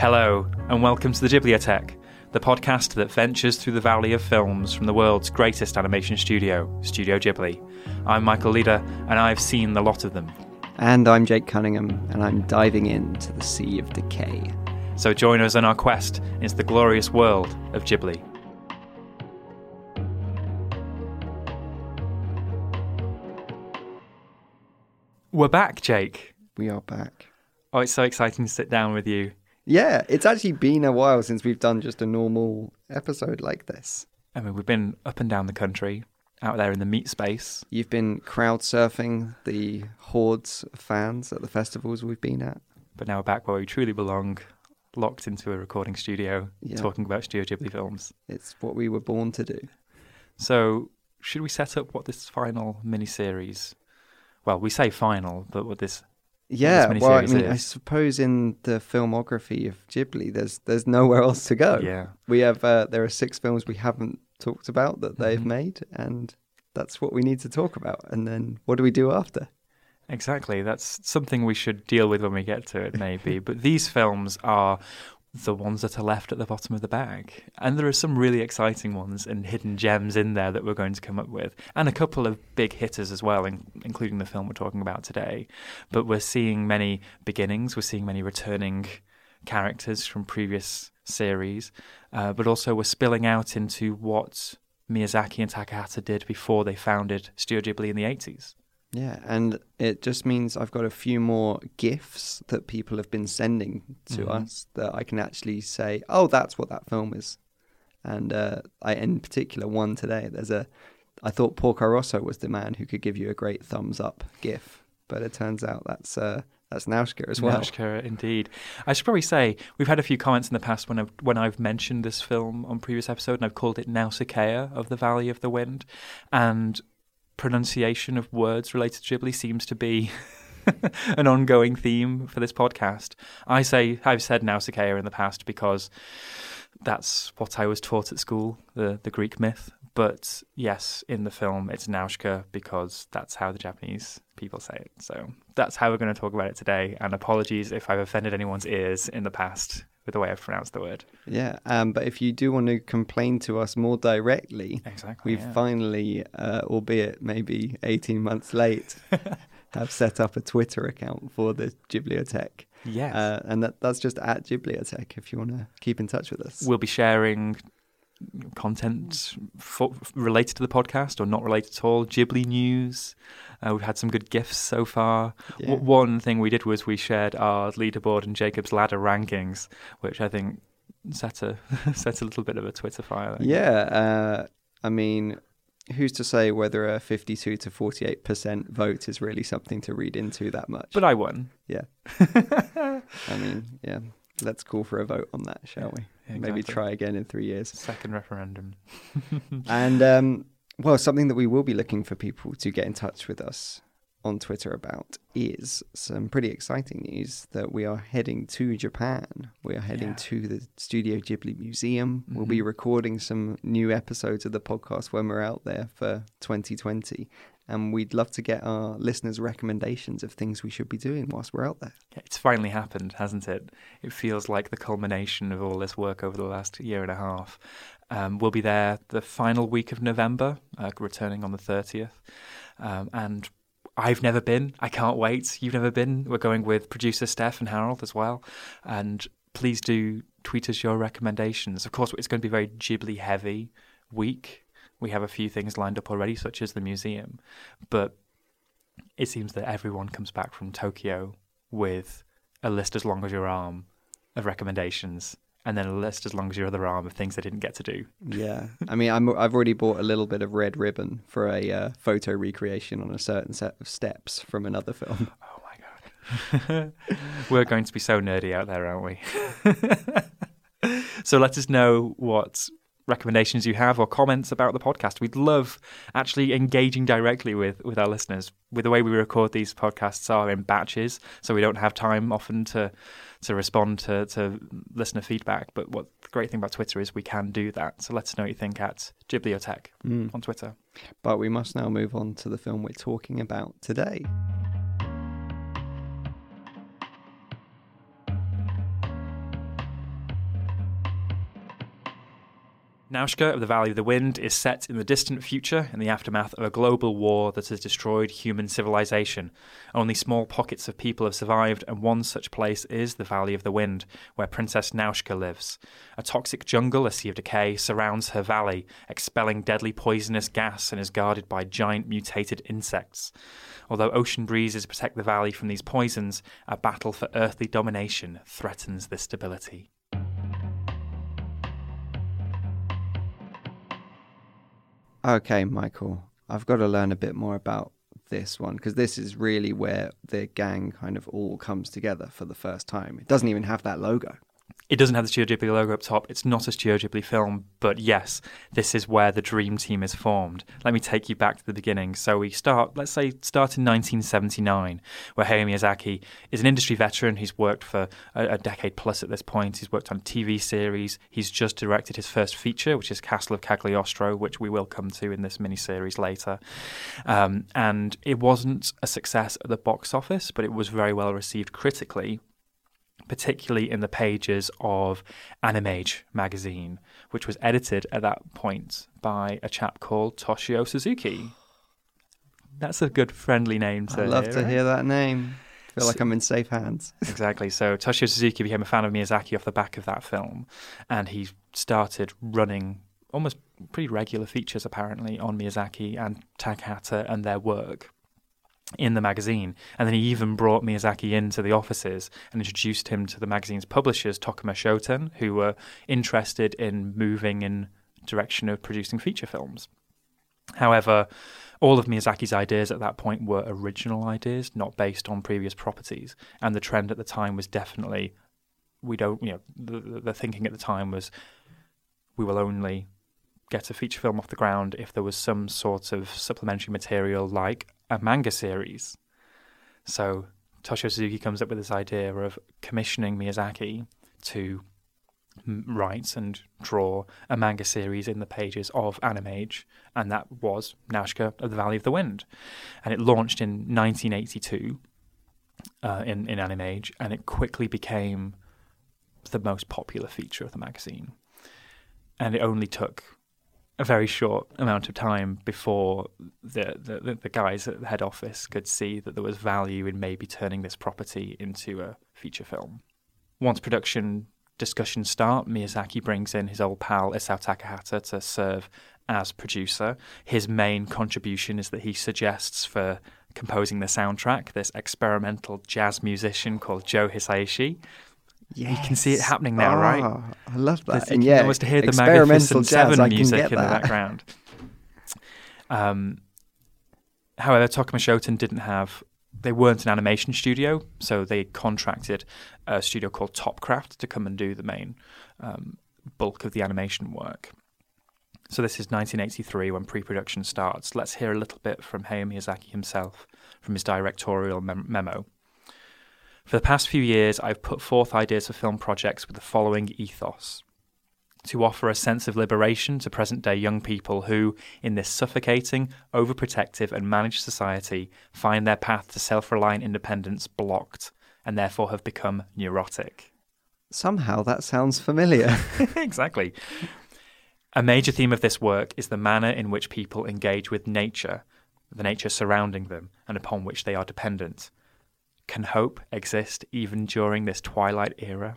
Hello, and welcome to the Ghibliotheque, the podcast that ventures through the valley of films from the world's greatest animation studio, Studio Ghibli. I'm Michael Leader, and I've seen the lot of them. And I'm Jake Cunningham, and I'm diving into the Sea of Decay. So join us on our quest into the glorious world of Ghibli. We're back, Jake. We are back. Oh, it's so exciting to sit down with you. Yeah, it's actually been a while since we've done just a normal episode like this. I mean, we've been up and down the country, out there in the meat space. You've been crowd surfing the hordes of fans at the festivals we've been at. but now we're back where we truly belong, locked into a recording studio, Yeah. talking about Studio Ghibli films. It's what we were born to do. So, should we set up what this final miniseries? Well, we say final, but what this Yeah, well, I mean, I suppose in the filmography of Ghibli, there's there's nowhere else to go. Yeah. we have uh, there are six films we haven't talked about that they've Mhm. made, and that's what we need to talk about. And then what do we do after? exactly that's something we should deal with when we get to it, maybe. but these films are the ones that are left at the bottom of the bag, and there are some really exciting ones and hidden gems in there that we're going to come up with, and a couple of big hitters as well, in, including the film we're talking about today. But we're seeing many beginnings. We're seeing many returning characters from previous series, uh, but also we're spilling out into what Miyazaki and Takahata did before they founded Studio Ghibli in the 80s. Yeah, and it just means I've got a few more gifts that people have been sending to Mhm. us that I can actually say, "Oh, that's what that film is." And uh, I, in particular, one today. There's a. I thought Porco Rosso was the man who could give you a great thumbs up gif, but it turns out that's uh, that's Naushka as well. Naushka, indeed. I should probably say we've had a few comments in the past when I've when I've mentioned this film on previous episode, and I've called it Nausicaa of the Valley of the Wind, and pronunciation of words related to Ghibli seems to be an ongoing theme for this podcast. I say I've said Nausicaa in the past because that's what I was taught at school, the the Greek myth. But yes, in the film it's Naushka because that's how the Japanese people say it. So that's how we're going to talk about it today. And apologies if I've offended anyone's ears in the past with the way I've pronounced the word. Yeah, um, but if you do want to complain to us more directly, Exactly. we've finally, uh, albeit maybe 18 months late, have set up a Twitter account for the Ghibliotheque. Yes. Uh, and that, that's just at Ghibliotheque if you want to keep in touch with us. we'll be sharing content fo- related to the podcast or not related at all. Ghibli news. Uh, we've had some good gifts so far. Yeah. W- one thing we did was we shared our leaderboard and Jacob's ladder rankings, which I think set a set a little bit of a Twitter fire. Yeah, uh, I mean, who's to say whether a 52 to 48% vote is really something to read into that much? But I won. yeah. I mean, yeah. Let's call for a vote on that, shall we? Yeah, Maybe try again in three years. Second referendum. And um, well, something that we will be looking for people to get in touch with us on Twitter about is some pretty exciting news that we are heading to Japan. We are heading Yeah. to the Studio Ghibli Museum. We'll be Mhm. recording some new episodes of the podcast when we're out there for 2020. And we'd love to get our listeners' recommendations of things we should be doing whilst we're out there. It's finally happened, hasn't it? It feels like the culmination of all this work over the last year and a half. Um, we'll be there the final week of November, uh, returning on the 30th. Um, and I've never been. I can't wait. You've never been. We're going with producer Steph and Harold as well. And please do tweet us your recommendations. Of course, it's going to be very Ghibli heavy week. We have a few things lined up already, such as the museum. But it seems that everyone comes back from Tokyo with a list as long as your arm of recommendations and then a list as long as your other arm of things they didn't get to do. Yeah, I mean, I'm, I've already bought a little bit of red ribbon for a uh, photo recreation on a certain set of steps from another film. Oh my god, we're going to be so nerdy out there, aren't we? so let us know what recommendations you have or comments about the podcast. We'd love actually engaging directly with, with our listeners. With the way we record these podcasts are in batches, so we don't have time often to to respond to, to listener feedback. But what the great thing about Twitter is we can do that. So let us know what you think at Ghibliotheque Mm. on Twitter. But we must now move on to the film we're talking about today. Nausicaä of the Valley of the Wind is set in the distant future in the aftermath of a global war that has destroyed human civilization. Only small pockets of people have survived, and one such place is the Valley of the Wind, where Princess Nausicaä lives. A toxic jungle, a sea of decay, surrounds her valley, expelling deadly poisonous gas and is guarded by giant mutated insects. Although ocean breezes protect the valley from these poisons, a battle for earthly domination threatens this stability. Okay, Michael, I've got to learn a bit more about this one because this is really where the gang kind of all comes together for the first time. It doesn't even have that logo. It doesn't have the Studio Ghibli logo up top. It's not a Studio Ghibli film, but yes, this is where the dream team is formed. Let me take you back to the beginning. So we start, let's say, start in 1979, where Hayao Miyazaki is an industry veteran. He's worked for a, a decade plus at this point. He's worked on TV series. He's just directed his first feature, which is Castle of Cagliostro, which we will come to in this miniseries later. Um, and it wasn't a success at the box office, but it was very well received critically particularly in the pages of Animage magazine, which was edited at that point by a chap called Toshio Suzuki. That's a good friendly name to I'd love hear, to right? hear that name. I feel like I'm in safe hands. Exactly. So Toshio Suzuki became a fan of Miyazaki off the back of that film, and he started running almost pretty regular features apparently on Miyazaki and Takahata and their work in the magazine. And then he even brought Miyazaki into the offices and introduced him to the magazine's publishers, Tokuma Shoten, who were interested in moving in direction of producing feature films. However, all of Miyazaki's ideas at that point were original ideas, not based on previous properties. And the trend at the time was definitely, we don't, you know, the, the- thinking at the time was, we will only get a feature film off the ground if there was some sort of supplementary material like a manga series. So Toshio Suzuki comes up with this idea of commissioning Miyazaki to write and draw a manga series in the pages of Animage, and that was Nausicaä of the Valley of the Wind. And it launched in 1982 uh, in, in Animage, and it quickly became the most popular feature of the magazine. And it only took a very short amount of time before the, the, the guys at the head office could see that there was value in maybe turning this property into a feature film. Once production discussions start, Miyazaki brings in his old pal Isao Takahata to serve as producer. His main contribution is that he suggests for composing the soundtrack this experimental jazz musician called Joe Hisaishi. You can see it happening now, right? Ah, I love that. thinking And yeah, almost to hear the experimental Magnificent jazz, Seven music in the background. Um, however, Tokuma Shoten didn't have. They weren't an animation studio, so they contracted a studio called Topcraft to come and do the main um, bulk of the animation work. So this is 1983 when pre-production starts. Let's hear a little bit from Hayao Miyazaki himself from his directorial mem- memo. For the past few years, I've put forth ideas for film projects with the following ethos to offer a sense of liberation to present day young people who, in this suffocating, overprotective, and managed society, find their path to self reliant independence blocked and therefore have become neurotic. Somehow that sounds familiar. exactly. A major theme of this work is the manner in which people engage with nature, the nature surrounding them, and upon which they are dependent. Can hope exist even during this twilight era?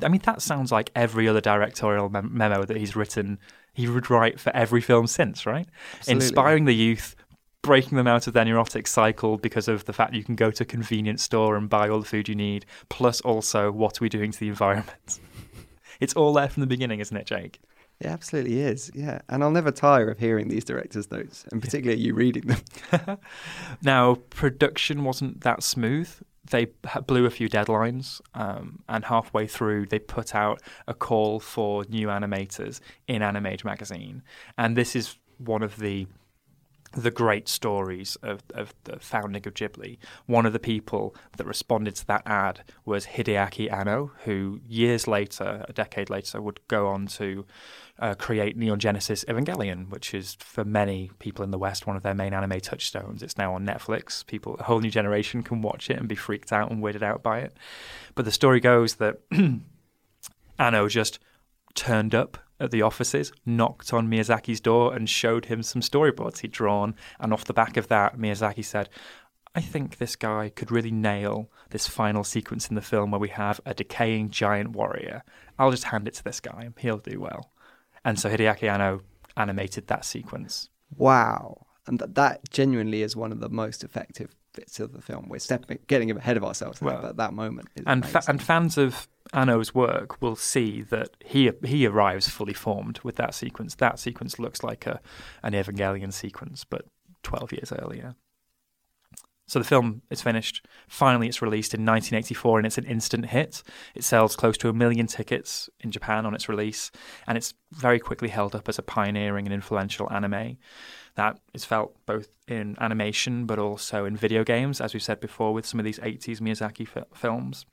I mean, that sounds like every other directorial mem- memo that he's written, he would write for every film since, right? Absolutely. Inspiring the youth, breaking them out of their neurotic cycle because of the fact you can go to a convenience store and buy all the food you need, plus also what are we doing to the environment? it's all there from the beginning, isn't it, Jake? It absolutely is, yeah. And I'll never tire of hearing these director's notes, and particularly you reading them. now, production wasn't that smooth. They blew a few deadlines, um, and halfway through, they put out a call for new animators in Animage magazine. And this is one of the the great stories of, of the founding of Ghibli. One of the people that responded to that ad was Hideaki Anno, who years later, a decade later, would go on to uh, create Neon Genesis Evangelion, which is for many people in the West one of their main anime touchstones. It's now on Netflix. People, a whole new generation can watch it and be freaked out and weirded out by it. But the story goes that Anno just turned up at the offices, knocked on Miyazaki's door, and showed him some storyboards he'd drawn. And off the back of that, Miyazaki said, I think this guy could really nail this final sequence in the film where we have a decaying giant warrior. I'll just hand it to this guy. He'll do well. And so Hideaki Anno animated that sequence. Wow. And th- that genuinely is one of the most effective bits of the film. We're stepping, getting ahead of ourselves Well, but that moment is and fa- and fans of Anno's work will see that he he arrives fully formed with that sequence. That sequence looks like a an Evangelion sequence, but twelve years earlier. So the film is finished. Finally, it's released in 1984, and it's an instant hit. It sells close to a million tickets in Japan on its release, and it's very quickly held up as a pioneering and influential anime that is felt both in animation but also in video games, as we said before, with some of these 80s Miyazaki fi- films.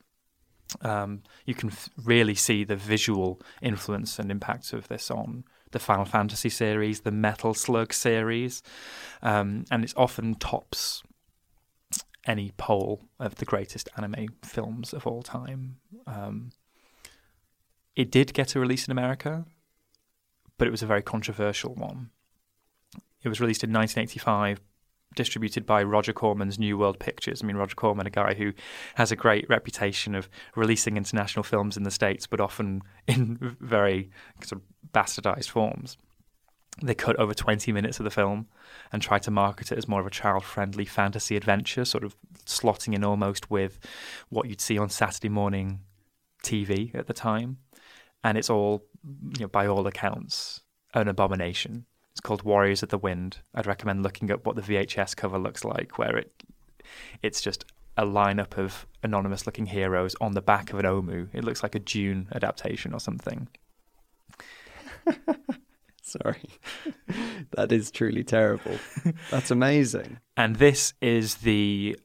Um, you can f- really see the visual influence and impact of this on the Final Fantasy series, the Metal Slug series, um, and it's often tops any poll of the greatest anime films of all time. Um, it did get a release in America, but it was a very controversial one. It was released in 1985, distributed by Roger Corman's New World Pictures. I mean, Roger Corman, a guy who has a great reputation of releasing international films in the States, but often in very sort of bastardized forms. They cut over 20 minutes of the film and tried to market it as more of a child friendly fantasy adventure, sort of slotting in almost with what you'd see on Saturday morning TV at the time. And it's all, you know, by all accounts, an abomination. It's called Warriors of the Wind. I'd recommend looking up what the VHS cover looks like, where it it's just a lineup of anonymous looking heroes on the back of an Omu. It looks like a Dune adaptation or something. Sorry. that is truly terrible. That's amazing. And this is the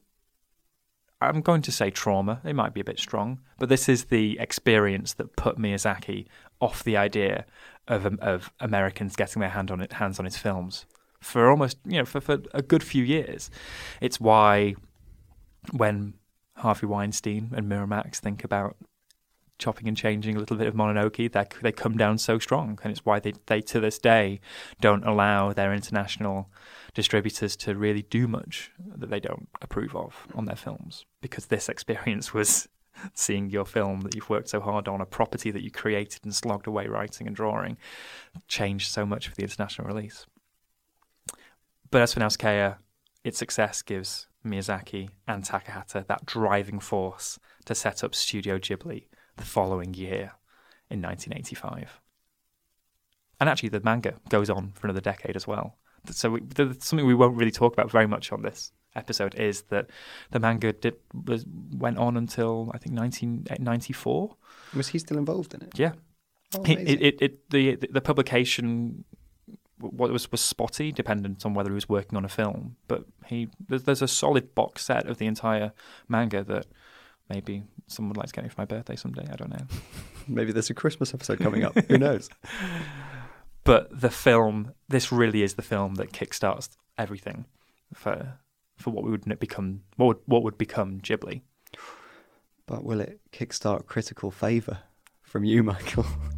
I'm going to say trauma. It might be a bit strong, but this is the experience that put Miyazaki off the idea of um, of Americans getting their hand on it, hands on his films for almost you know for, for a good few years. It's why when Harvey Weinstein and Miramax think about chopping and changing a little bit of Mononoke, that they come down so strong, and it's why they they to this day don't allow their international distributors to really do much that they don't approve of on their films because this experience was seeing your film that you've worked so hard on, a property that you created and slogged away writing and drawing, changed so much for the international release. But as for Nausicaa, its success gives Miyazaki and Takahata that driving force to set up Studio Ghibli the following year in 1985. And actually, the manga goes on for another decade as well. So we, something we won't really talk about very much on this episode is that the manga did was went on until I think 1994. Eh, was he still involved in it? Yeah, Oh, it, it, it the the publication what was was spotty, dependent on whether he was working on a film. But he there's, there's a solid box set of the entire manga that maybe someone would like to get me for my birthday someday. I don't know. Maybe there's a Christmas episode coming up. Who knows? But the film, this really is the film that kickstarts everything for for what would become what would, what would become Ghibli. But will it kickstart critical favour from you, Michael?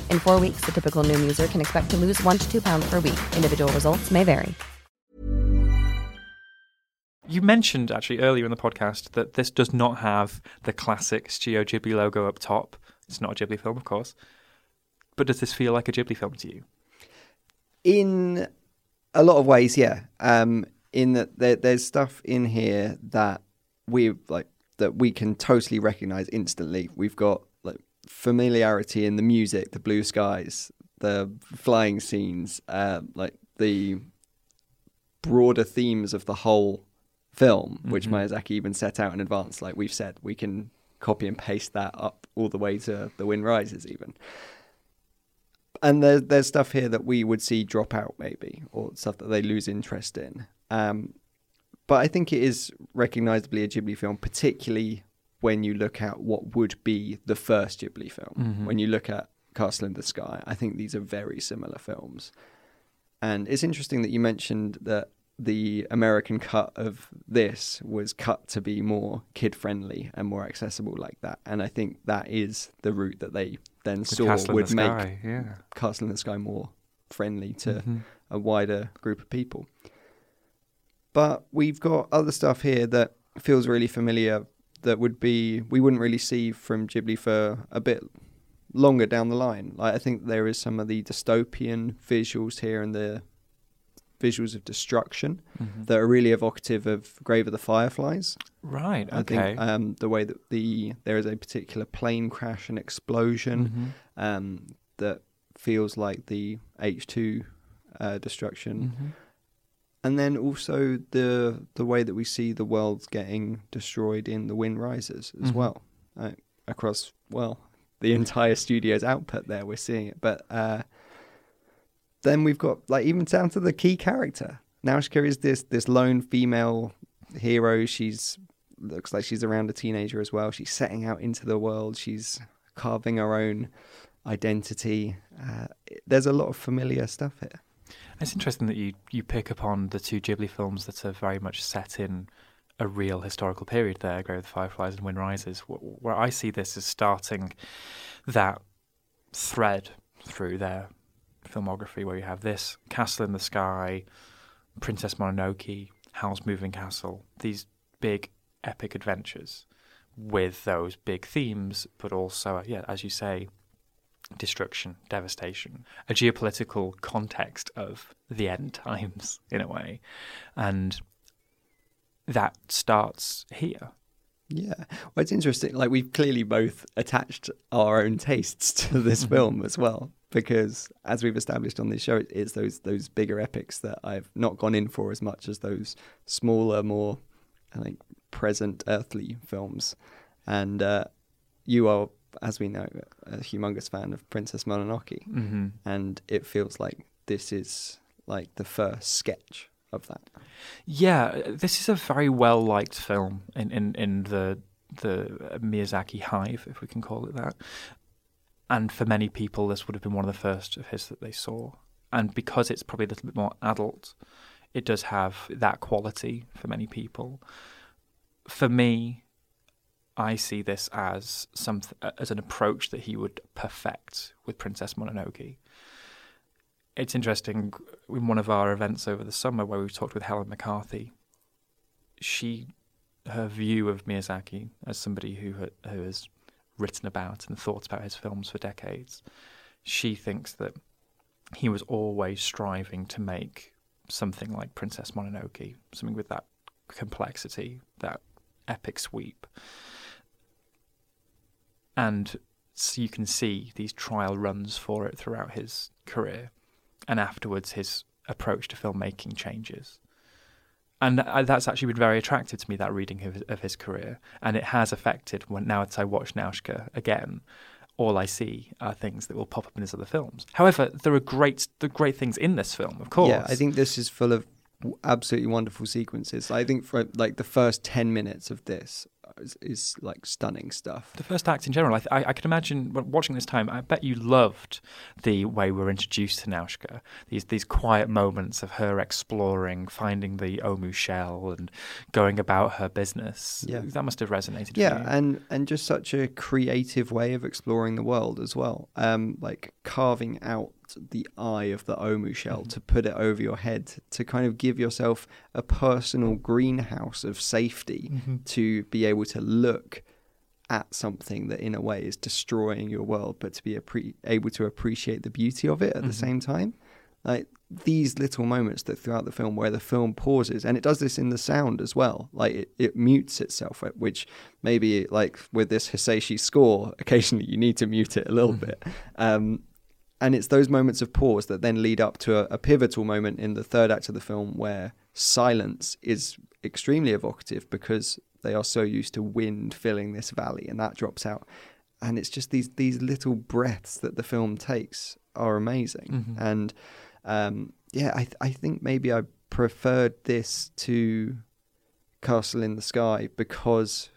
In four weeks, the typical Noom user can expect to lose one to two pounds per week. Individual results may vary. You mentioned actually earlier in the podcast that this does not have the classic Studio Ghibli logo up top. It's not a Ghibli film, of course. But does this feel like a Ghibli film to you? In a lot of ways, yeah. Um, in that there, there's stuff in here that we like that we can totally recognize instantly. We've got like familiarity in the music, the blue skies, the flying scenes, uh, like the broader themes of the whole film, which Miyazaki even set out in advance. Like we've said, we can copy and paste that up all the way to The Wind Rises, even. And there's there's stuff here that we would see drop out maybe, or stuff that they lose interest in. Um, but I think it is recognizably a Ghibli film, particularly when you look at what would be the first Ghibli film. When you look at Castle in the Sky, I think these are very similar films. And it's interesting that you mentioned that the American cut of this was cut to be more kid friendly and more accessible like that. And I think that is the route that they then saw Castle would the make Sky, yeah. Castle in the Sky more friendly to Mm-hmm. a wider group of people. But we've got other stuff here that feels really familiar that would be we wouldn't really see from Ghibli for a bit longer down the line. Like I think there is some of the dystopian visuals here and the visuals of destruction Mm-hmm. that are really evocative of Grave of the Fireflies. Right, I okay. think um, the way that the there is a particular plane crash and explosion Mm-hmm. um, that feels like the H two uh, destruction, Mm-hmm. And then also the the way that we see the world getting destroyed in the Wind Rises as Mm-hmm. well uh, across well the entire studio's output. There we're seeing it, but uh, then we've got like even down to the key character. Nausicaa is this this lone female hero. She's looks like she's around a teenager as well. She's setting out into the world. She's carving her own identity. Uh, there's a lot of familiar stuff here. It's interesting that you, you pick upon the two Ghibli films that are very much set in a real historical period there, Grave of the Fireflies and Wind Rises, where I see this as starting that thread through their filmography where you have this, Castle in the Sky, Princess Mononoke, Howl's Moving Castle, these big epic adventures with those big themes, but also, yeah, as you say, destruction, devastation, a geopolitical context of the end times in a way. And that starts here. Yeah. Well, it's interesting. Like we've clearly both attached our own tastes to this film as well. because as we've established on this show, it's those those bigger epics that I've not gone in for as much as those smaller, more I think present earthly films. And uh, you are, as we know, a humongous fan of Princess Mononoke, hmm and it feels like this is like the first sketch of that. Yeah, this is a very well liked film in, in, in the the Miyazaki hive, if we can call it that. And for many people, this would have been one of the first of his that they saw. And because it's probably a little bit more adult, it does have that quality for many people. For me, I see this as some as an approach that he would perfect with Princess Mononoke. It's interesting in one of our events over the summer where we talked with Helen McCarthy. She, her view of Miyazaki as somebody who who has written about and thought about his films for decades, she thinks that he was always striving to make something like Princess Mononoke, something with that complexity, that epic sweep. And so you can see these trial runs for it throughout his career. And afterwards, his approach to filmmaking changes. And that's actually been very attractive to me, that reading of, of his career. And it has affected when now as I watch Naushka again, all I see are things that will pop up in his other films. However, there are great, are great things in this film, of course. Yeah, I think this is full of absolutely wonderful sequences. I think for like the first ten minutes of this is, is like stunning stuff. The first act in general, I, th- I, I can imagine watching this time. I bet you loved the way we were introduced to Naushka. These these quiet moments of her exploring, finding the Omu shell, and going about her business. Yeah. that must have resonated. Yeah, with you. and and just such a creative way of exploring the world as well. Um, like carving out the eye of the omu shell mm-hmm. to put it over your head to kind of give yourself a personal greenhouse of safety mm-hmm. to be able to look at something that in a way is destroying your world but to be appre- able to appreciate the beauty of it at the mm-hmm. same time. Like these little moments that throughout the film where the film pauses and it does this in the sound as well like it, it mutes itself which maybe like with this Hisaishi score occasionally you need to mute it a little bit. Um, and it's those moments of pause that then lead up to a, a pivotal moment in the third act of the film where silence is extremely evocative because they are so used to wind filling this valley and that drops out. And it's just these these little breaths that the film takes are amazing. And um, yeah I, th- I think maybe i preferred this to castle in the sky because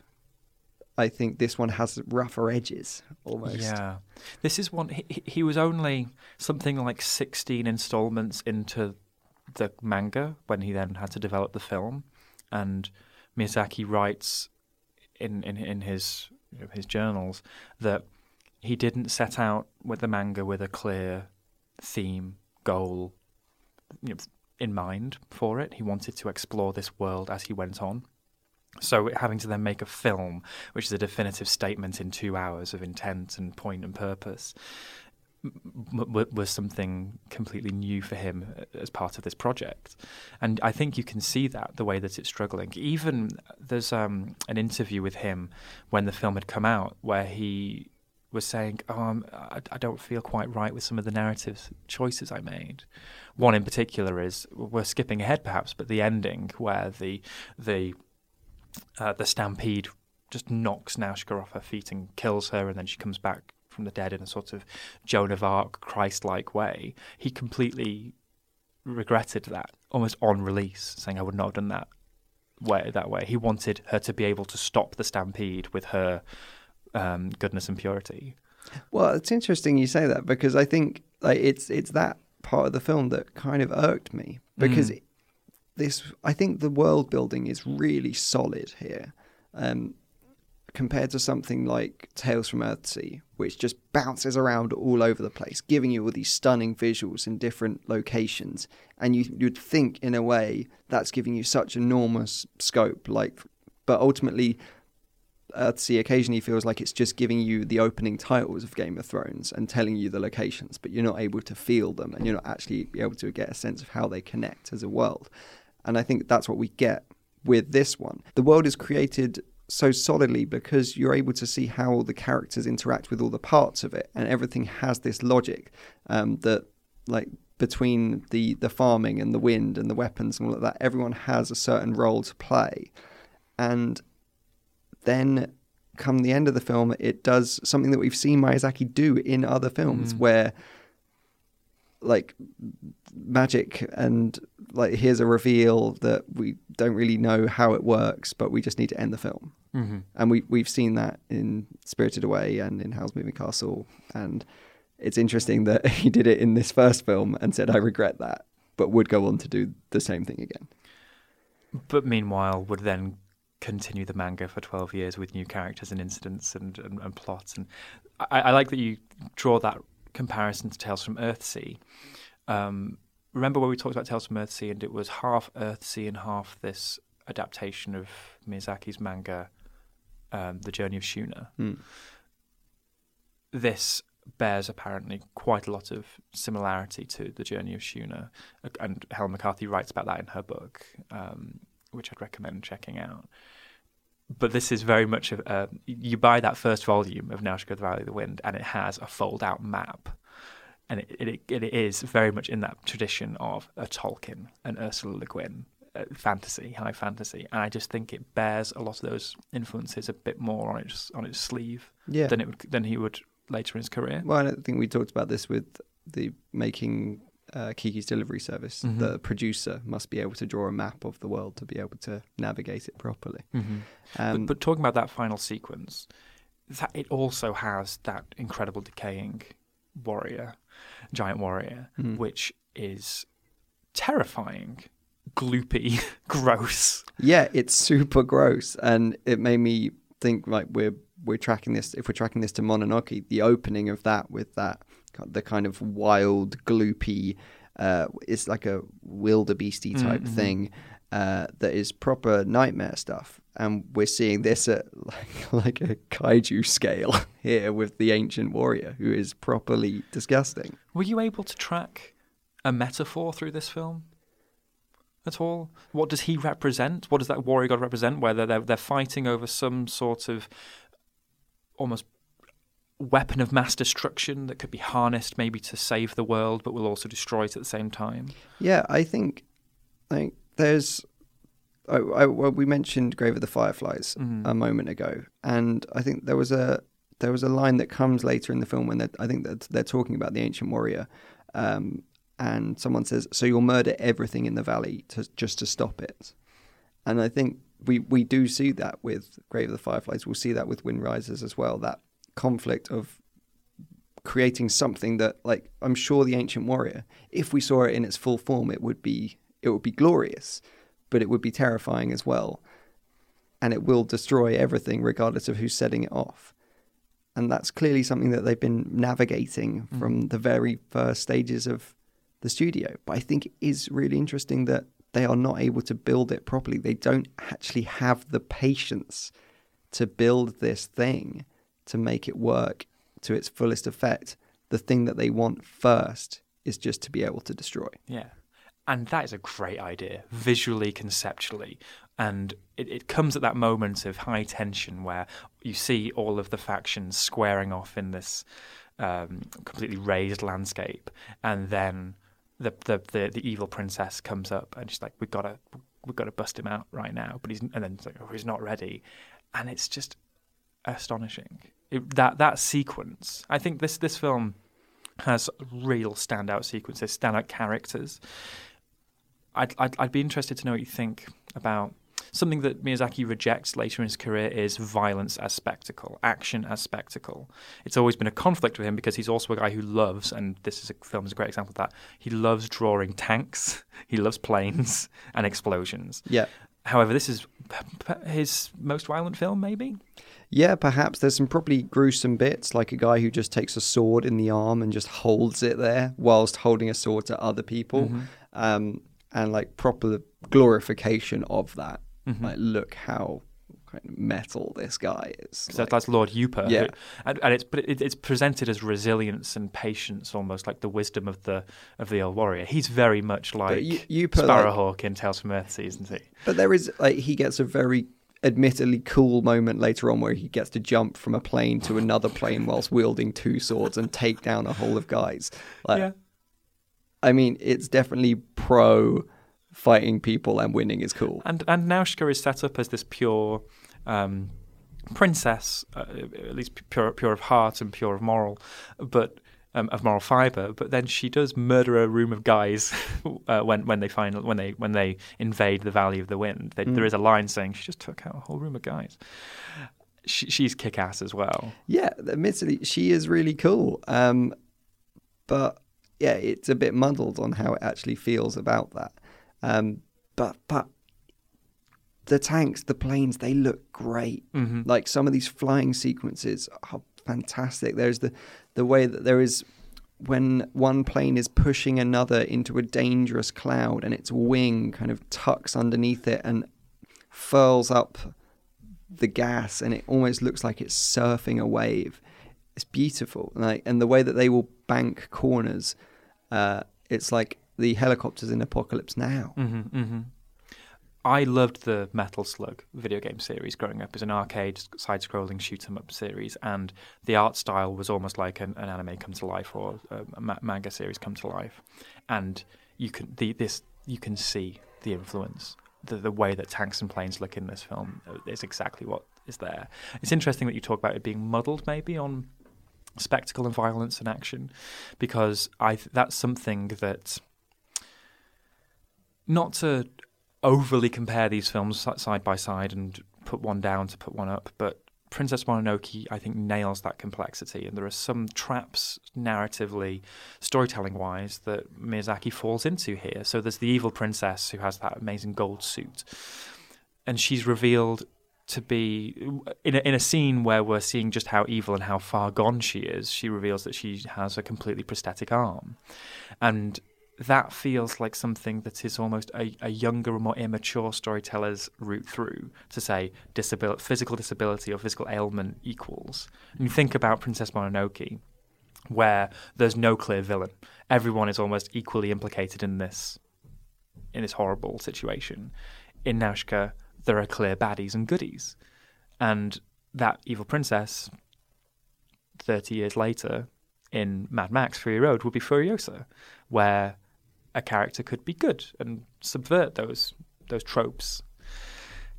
i think this one has rougher edges almost Yeah, this is one. He, he- was only something like sixteen installments into the manga when he then had to develop the film, and Miyazaki writes in in in his you know, his journals that he didn't set out with the manga with a clear theme goal you know, in mind for it. He wanted to explore this world as he went on. So having to then make a film, which is a definitive statement in two hours of intent and point and purpose, was something completely new for him uh, as part of this project. And I think you can see that the way that it's struggling. Even there's um, an interview with him when the film had come out where he was saying, "Oh, I'm, I, I don't feel quite right with some of the narrative choices I made." One in particular is we're skipping ahead perhaps, but the ending where the the uh, the stampede just knocks Naushka off her feet and kills her, and then she comes back from the dead in a sort of Joan of Arc, Christ-like way. He completely regretted that, almost on release, saying, "I would not have done that way." That way, he wanted her to be able to stop the stampede with her um, goodness and purity. Well, it's interesting you say that because I think like it's it's that part of the film that kind of irked me because Mm. This I think the world building is really solid here. Um, compared to something like Tales from Earthsea, which just bounces around all over the place, giving you all these stunning visuals in different locations, and you, you'd think in a way that's giving you such enormous scope, like, but ultimately Earthsea occasionally feels like it's just giving you the opening titles of Game of Thrones and telling you the locations, but you're not able to feel them and you're not actually able to get a sense of how they connect as a world. And I think that's what we get with this one. The world is created so solidly because you're able to see how all the characters interact with all the parts of it, and everything has this logic um, that, like, between the the farming and the wind and the weapons and all of that, everyone has a certain role to play, and then come the end of the film, it does something that we've seen Miyazaki do in other films, Mm. where like magic and like here's a reveal that we don't really know how it works, but we just need to end the film. Mm-hmm. And we we've seen that in Spirited Away and in Howl's Moving Castle, and it's interesting that he did it in this first film and said I regret that, but would go on to do the same thing again. But meanwhile, would then continue the manga for 12 years with new characters and incidents and, and, and plots. And I, I like that you draw that comparison to Tales from Earthsea. Um, remember when we talked about Tales from Earthsea and it was half Earthsea and half this adaptation of Miyazaki's manga, um, The Journey of Shuna? Mm. This bears apparently quite a lot of similarity to The Journey of Shuna, and Helen McCarthy writes about that in her book, um, which I'd recommend checking out. But this is very much of a, you buy that first volume of Nausicaa the Valley of the Wind, and it has a fold-out map, and it, it, it is very much in that tradition of a Tolkien and Ursula Le Guin. Uh, fantasy, high fantasy, and I just think it bears a lot of those influences a bit more on its on its sleeve Yeah. than it would, than he would later in his career. Well, I think we talked about this with the making uh, Kiki's Delivery Service. Mhm. The producer must be able to draw a map of the world to be able to navigate it properly. Mm-hmm. Um, but, but talking about that final sequence, that it also has that incredible decaying warrior, giant warrior, Mhm. which is terrifying, gloopy, gross. yeah, it's super gross, and it made me think like we're we're tracking this. If we're tracking this to Mononoke, the opening of that with that the kind of wild, gloopy, uh, it's like a wildebeesty type Mhm. thing uh, that is proper nightmare stuff. And we're seeing this at like, like a kaiju scale here with the ancient warrior, who is properly disgusting. Were you able to track a metaphor through this film? At all? What does he represent? What does that warrior god represent? Whether they're they're fighting over some sort of almost weapon of mass destruction that could be harnessed maybe to save the world, but will also destroy it at the same time. Yeah, I think like there's. I, I, well, we mentioned Grave of the Fireflies Mhm. a moment ago, and I think there was a there was a line that comes later in the film when I think that they're talking about the ancient warrior, um, and someone says, "So you'll murder everything in the valley to just to stop it," and I think we we do see that with Grave of the Fireflies. We'll see that with Wind Rises as well. That conflict of creating something that like I'm sure the ancient warrior if we saw it in its full form it would be it would be glorious but it would be terrifying as well. And it will destroy everything regardless of who's setting it off. And that's clearly something that they've been navigating mm-hmm. from the very first stages of the studio. But I think it is really interesting that they are not able to build it properly. They don't actually have the patience to build this thing to make it work to its fullest effect, the thing that they want first is just to be able to destroy. Yeah. And that is a great idea, visually, conceptually. And it, it comes at that moment of high tension where you see all of the factions squaring off in this um, completely razed landscape. And then the, the, the, the evil princess comes up and she's like, we've got to, we've got to bust him out right now. But he's, and then like, oh, he's not ready. And it's just astonishing. It, that, that sequence, I think this, this film has real standout sequences, standout characters. I'd, I'd, I'd be interested to know what you think about something that Miyazaki rejects later in his career is violence as spectacle, action as spectacle. It's always been a conflict with him because he's also a guy who loves, and this is a film is a great example of that. He loves drawing tanks, he loves planes and explosions. Yeah. However, this is his most violent film, maybe. Yeah, perhaps there's some probably gruesome bits, like a guy who just takes a sword in the arm and just holds it there whilst holding a sword to other people, um, and like proper glorification of that. Like, look how metal this guy is. Like, that's Lord Yupa. Yeah. who- and, and it's but it, it's presented as resilience and patience, almost like the wisdom of the of the old warrior. He's very much like you- Yupa, like- Sparrowhawk in Tales from Earthsea, isn't he? But there is like he gets a very admittedly cool moment later on where he gets to jump from a plane to another plane whilst wielding two swords and take down a whole of guys. Like, yeah. I mean, it's definitely pro fighting people and winning is cool. And and Naushka is set up as this pure um, princess, uh, at least pure pure of heart and pure of moral, but um, of moral fiber. But then she does murder a room of guys uh, when when they find when they when they invade the Valley of the Wind. They, Mm. There is a line saying she just took out a whole room of guys. She, she's kick ass as well. Yeah, admittedly, she is really cool. Um, but yeah, it's a bit muddled on how it actually feels about that. Um, but but the tanks, the planes, they look great. Like some of these flying sequences are fantastic. There's the the way that there is when one plane is pushing another into a dangerous cloud and its wing kind of tucks underneath it and furls up the gas and it almost looks like it's surfing a wave. It's beautiful. Like and the way that they will bank corners, uh, it's like the helicopters in Apocalypse Now. hmm I loved the Metal Slug video game series growing up as an arcade side-scrolling shoot 'em up series, and the art style was almost like an, an anime come to life or a, a ma- manga series come to life, and you can the, this you can see the influence. The, the way that tanks and planes look in this film is exactly what is there. It's interesting that you talk about it being muddled, maybe on spectacle and violence and action, because I th- that's something that not to overly compare these films side by side and put one down to put one up, but Princess Mononoke, I think, nails that complexity. And there are some traps, narratively, storytelling wise, that Miyazaki falls into here. So there's the evil princess who has that amazing gold suit. And she's revealed to be, in a, in a scene where we're seeing just how evil and how far gone she is, she reveals that she has a completely prosthetic arm. And that feels like something that is almost a, a younger, more immature storyteller's route through to say disabil- physical disability or physical ailment equals. And you think about Princess Mononoke, where there's no clear villain. Everyone is almost equally implicated in this in this horrible situation. In Nausicaa, there are clear baddies and goodies. And that evil princess, 30 years later, in Mad Max Fury Road, would be Furiosa, where a character could be good and subvert those those tropes.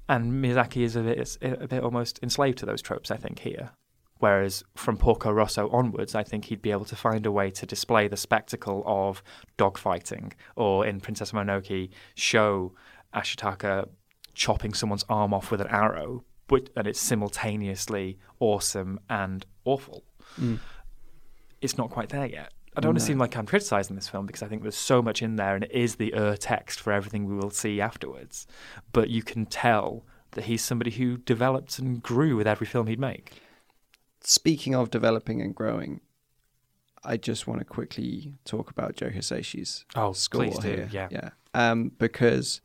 And Miyazaki is a bit, a bit almost enslaved to those tropes, I think, here. Whereas from Porco Rosso onwards, I think he'd be able to find a way to display the spectacle of dogfighting, or in Princess Mononoke, show Ashitaka chopping someone's arm off with an arrow, but and it's simultaneously awesome and awful. Mm. It's not quite there yet. I don't want to seem like I'm criticizing this film because I think there's so much in there and it is the ur text for everything we will see afterwards. But you can tell that he's somebody who developed and grew with every film he'd make. Speaking of developing and growing, I just want to quickly talk about Joe Hisaishi's Oh, score here. yeah. yeah. Um, because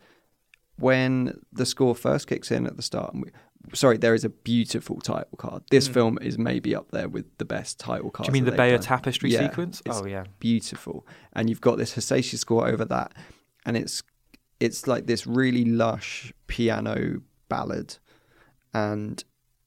when the score first kicks in at the start, and we, sorry, there is a beautiful title card. This hmm. film is maybe up there with the best title card. Do you mean the Bayeux Tapestry yeah, sequence? Oh, yeah. beautiful. And you've got this Hisaishi score over that, and it's it's like this really lush piano ballad. And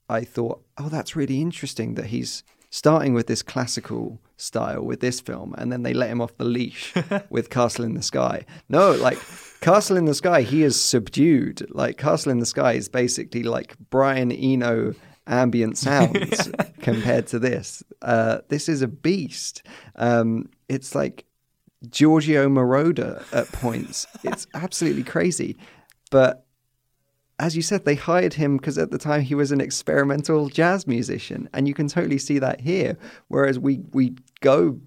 I thought, oh, that's really interesting that he's starting with this classical style with this film, and then they let him off the leash with Castle in the Sky. No, like Castle in the Sky, he is subdued. Like Castle in the Sky is basically like Brian Eno ambient sounds compared to this. Uh, this is a beast. Um, it's like Giorgio Moroder at points. It's absolutely crazy. But as you said, they hired him because at the time he was an experimental jazz musician, and you can totally see that here. Whereas we we go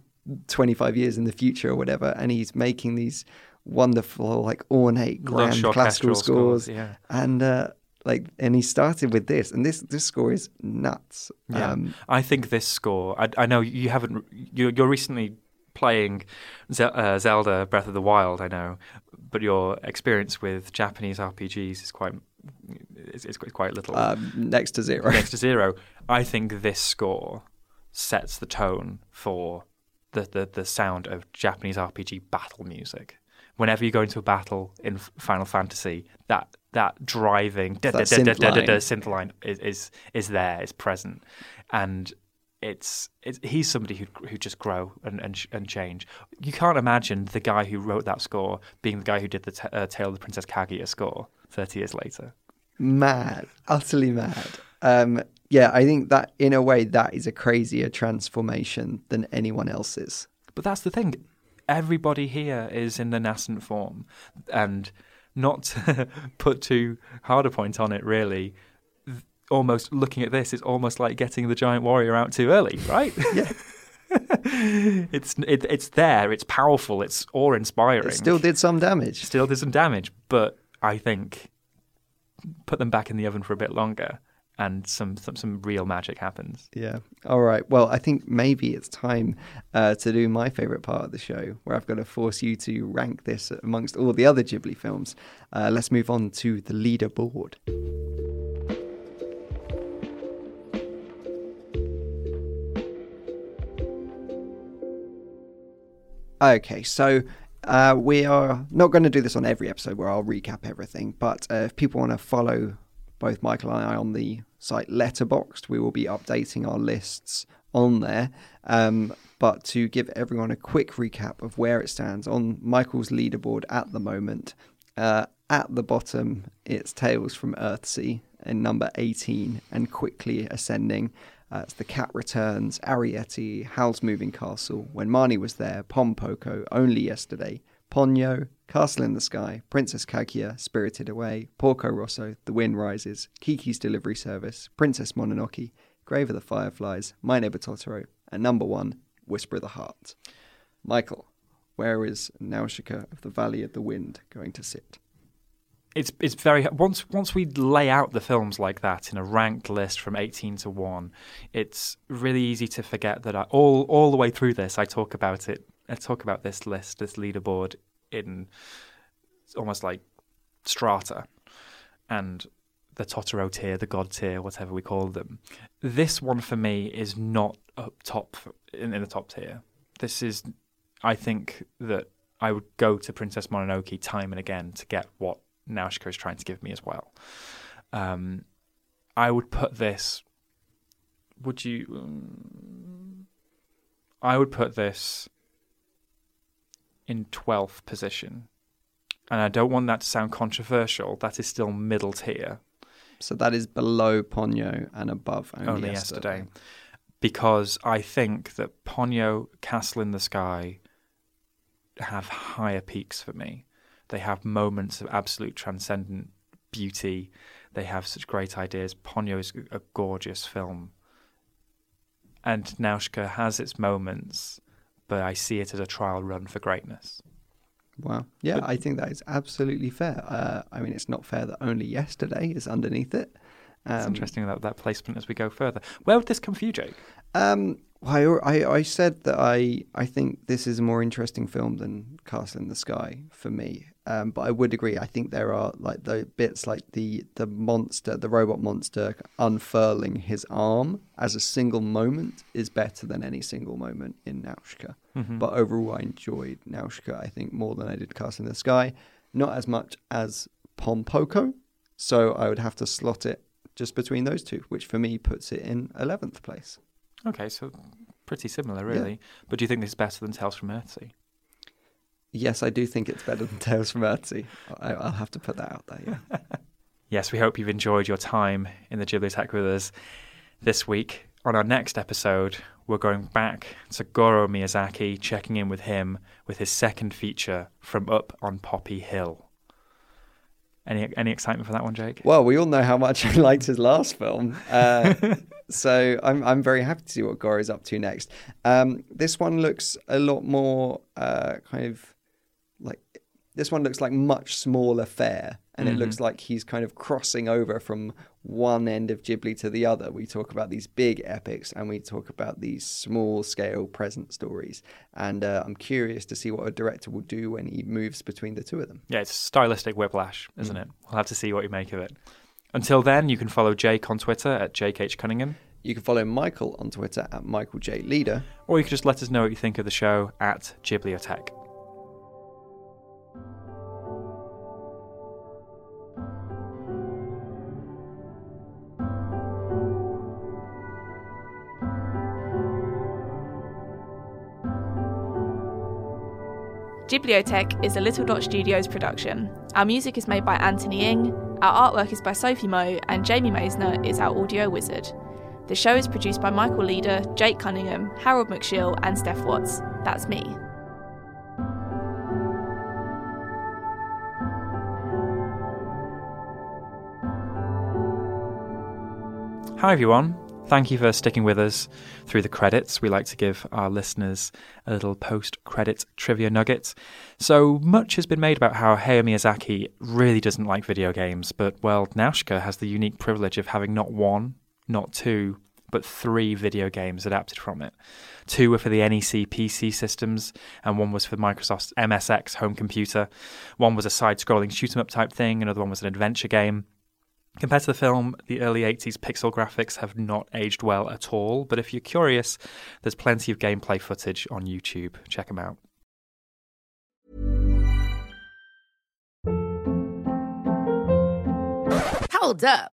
25 years in the future or whatever, and he's making these wonderful, like ornate, grand classical scores, scores, yeah. and uh, like, and he started with this, and this this score is nuts. Yeah, Um, I think this score. I, I know you haven't. You're, you're recently playing Ze- uh, Zelda: Breath of the Wild. I know, but your experience with Japanese RPGs is quite is, is quite little. um, next to zero. next to zero. I think this score sets the tone for the, the, the sound of Japanese RPG battle music. Whenever you go into a battle in Final Fantasy, that that driving da, That da, synth da, line. synth line is, is is there, is present, and it's, it's he's somebody who who just grow and, and and change. You can't imagine the guy who wrote that score being the guy who did the t- uh, Tale of the Princess Kaguya score thirty years later. mad, utterly mad. Um, yeah, I think that in a way that is a crazier transformation than anyone else's. But that's the thing. Everybody here is in the nascent form. And not to put too hard a point on it, really, almost looking at this, it's almost like getting the giant warrior out too early, right? Yeah. it's it, it's there, it's powerful, it's awe inspiring. It still did some damage. still did some damage, but I think put them back in the oven for a bit longer and some some, some real magic happens. Yeah. All right. Well, I think maybe it's time uh, to do my favorite part of the show, where I've got to force you to rank this amongst all the other Ghibli films. Uh, let's move on to the leaderboard. Okay, so uh, we are not going to do this on every episode where I'll recap everything, but uh, if people want to follow both Michael and I on the site Letterboxd, we will be updating our lists on there. Um, but to give everyone a quick recap of where it stands on Michael's leaderboard at the moment, uh, at the bottom it's Tales from Earthsea in number 18 and quickly ascending. Uh, it's The Cat Returns, Arrietty, Howl's Moving Castle, When Marnie Was There, Pompoko, Only Yesterday, Ponyo, Castle in the Sky, Princess Kaguya, Spirited Away, Porco Rosso, The Wind Rises, Kiki's Delivery Service, Princess Mononoke, Grave of the Fireflies, My Neighbor Totoro, and number one, Whisper of the Heart. Michael, where is Nausicaa of the Valley of the Wind going to sit? It's it's very once once we lay out the films like that in a ranked list from 18 to 1 it's really easy to forget that I, all all the way through this I talk about it I talk about this list this leaderboard in almost like strata and the Totoro tier the god tier whatever we call them. This one for me is not up top in, in the top tier. This is I think that I would go to Princess Mononoke time and again to get what Is trying to give me as well. Um, I would put this. Would you? Um, I would put this in twelfth position, and I don't want that to sound controversial. That is still middle tier. So that is below Ponyo and above Only, only yesterday. yesterday. Because I think that Ponyo, Castle in the Sky have higher peaks for me. They have moments of absolute transcendent beauty. They have such great ideas. Ponyo is a gorgeous film. And Nausicaa has its moments, but I see it as a trial run for greatness. Wow. Yeah, I think that is absolutely fair. Uh, I mean, it's not fair that only yesterday is underneath it. It's Um, interesting that that placement as we go further. Where would this come for you, Jake? Um, well, I, I I said that I I think this is a more interesting film than Castle in the Sky for me. Um, but I would agree. I think there are like the bits like the the monster, the robot monster unfurling his arm as a single moment is better than any single moment in Nausicaa. But overall, I enjoyed Nausicaa. I think more than I did Castle in the Sky. Not as much as Pompoko. So I would have to slot it just between those two, which for me puts it in eleventh place. Okay, so pretty similar, Yeah. really. But do you think this is better than Tales from Earthsea? Yes, I do think it's better than Tales from Earthsea. I, I'll have to put that out there. Yeah. Yes, we hope you've enjoyed your time in the Ghibliotheque with us this week. On our next episode, we're going back to Goro Miyazaki, checking in with him with his second feature from Up on Poppy Hill. Any any excitement for that one, Jake? Well, we all know how much I liked his last film, uh, so I'm I'm very happy to see what Goro's up to next. Um, this one looks a lot more uh, kind of this one looks like much smaller fare, and it looks like he's kind of crossing over from one end of Ghibli to the other. We talk about these big epics, and we talk about these small scale present stories. And uh, I'm curious to see what a director will do when he moves between the two of them. Yeah, it's stylistic whiplash, isn't it? We'll have to see what you make of it. Until then, you can follow Jake on Twitter at Jake H. Cunningham, You can follow Michael on Twitter at Michael J Leader. or you can just let us know what you think of the show at Ghibliotheque. Ghibliotheque is a Little Dot Studios production. Our music is made by Anthony Ing, our artwork is by Sophie Moe, and Jamie Maisner is our audio wizard. The show is produced by Michael Leader, Jake Cunningham, Harold McShill, and Steph Watts. That's me. Hi, everyone. Thank you for sticking with us through the credits. We like to give our listeners a little post credit trivia nugget. So much has been made about how Hayao Miyazaki really doesn't like video games, but well, Nausicaa has the unique privilege of having not one, not two, but three video games adapted from it. Two were for the NEC PC systems, and one was for Microsoft's MSX home computer. One was a side scrolling shoot 'em up type thing, another one was an adventure game. Compared to the film, the early 80s pixel graphics have not aged well at all, but if you're curious, there's plenty of gameplay footage on YouTube. Check them out. Hold up.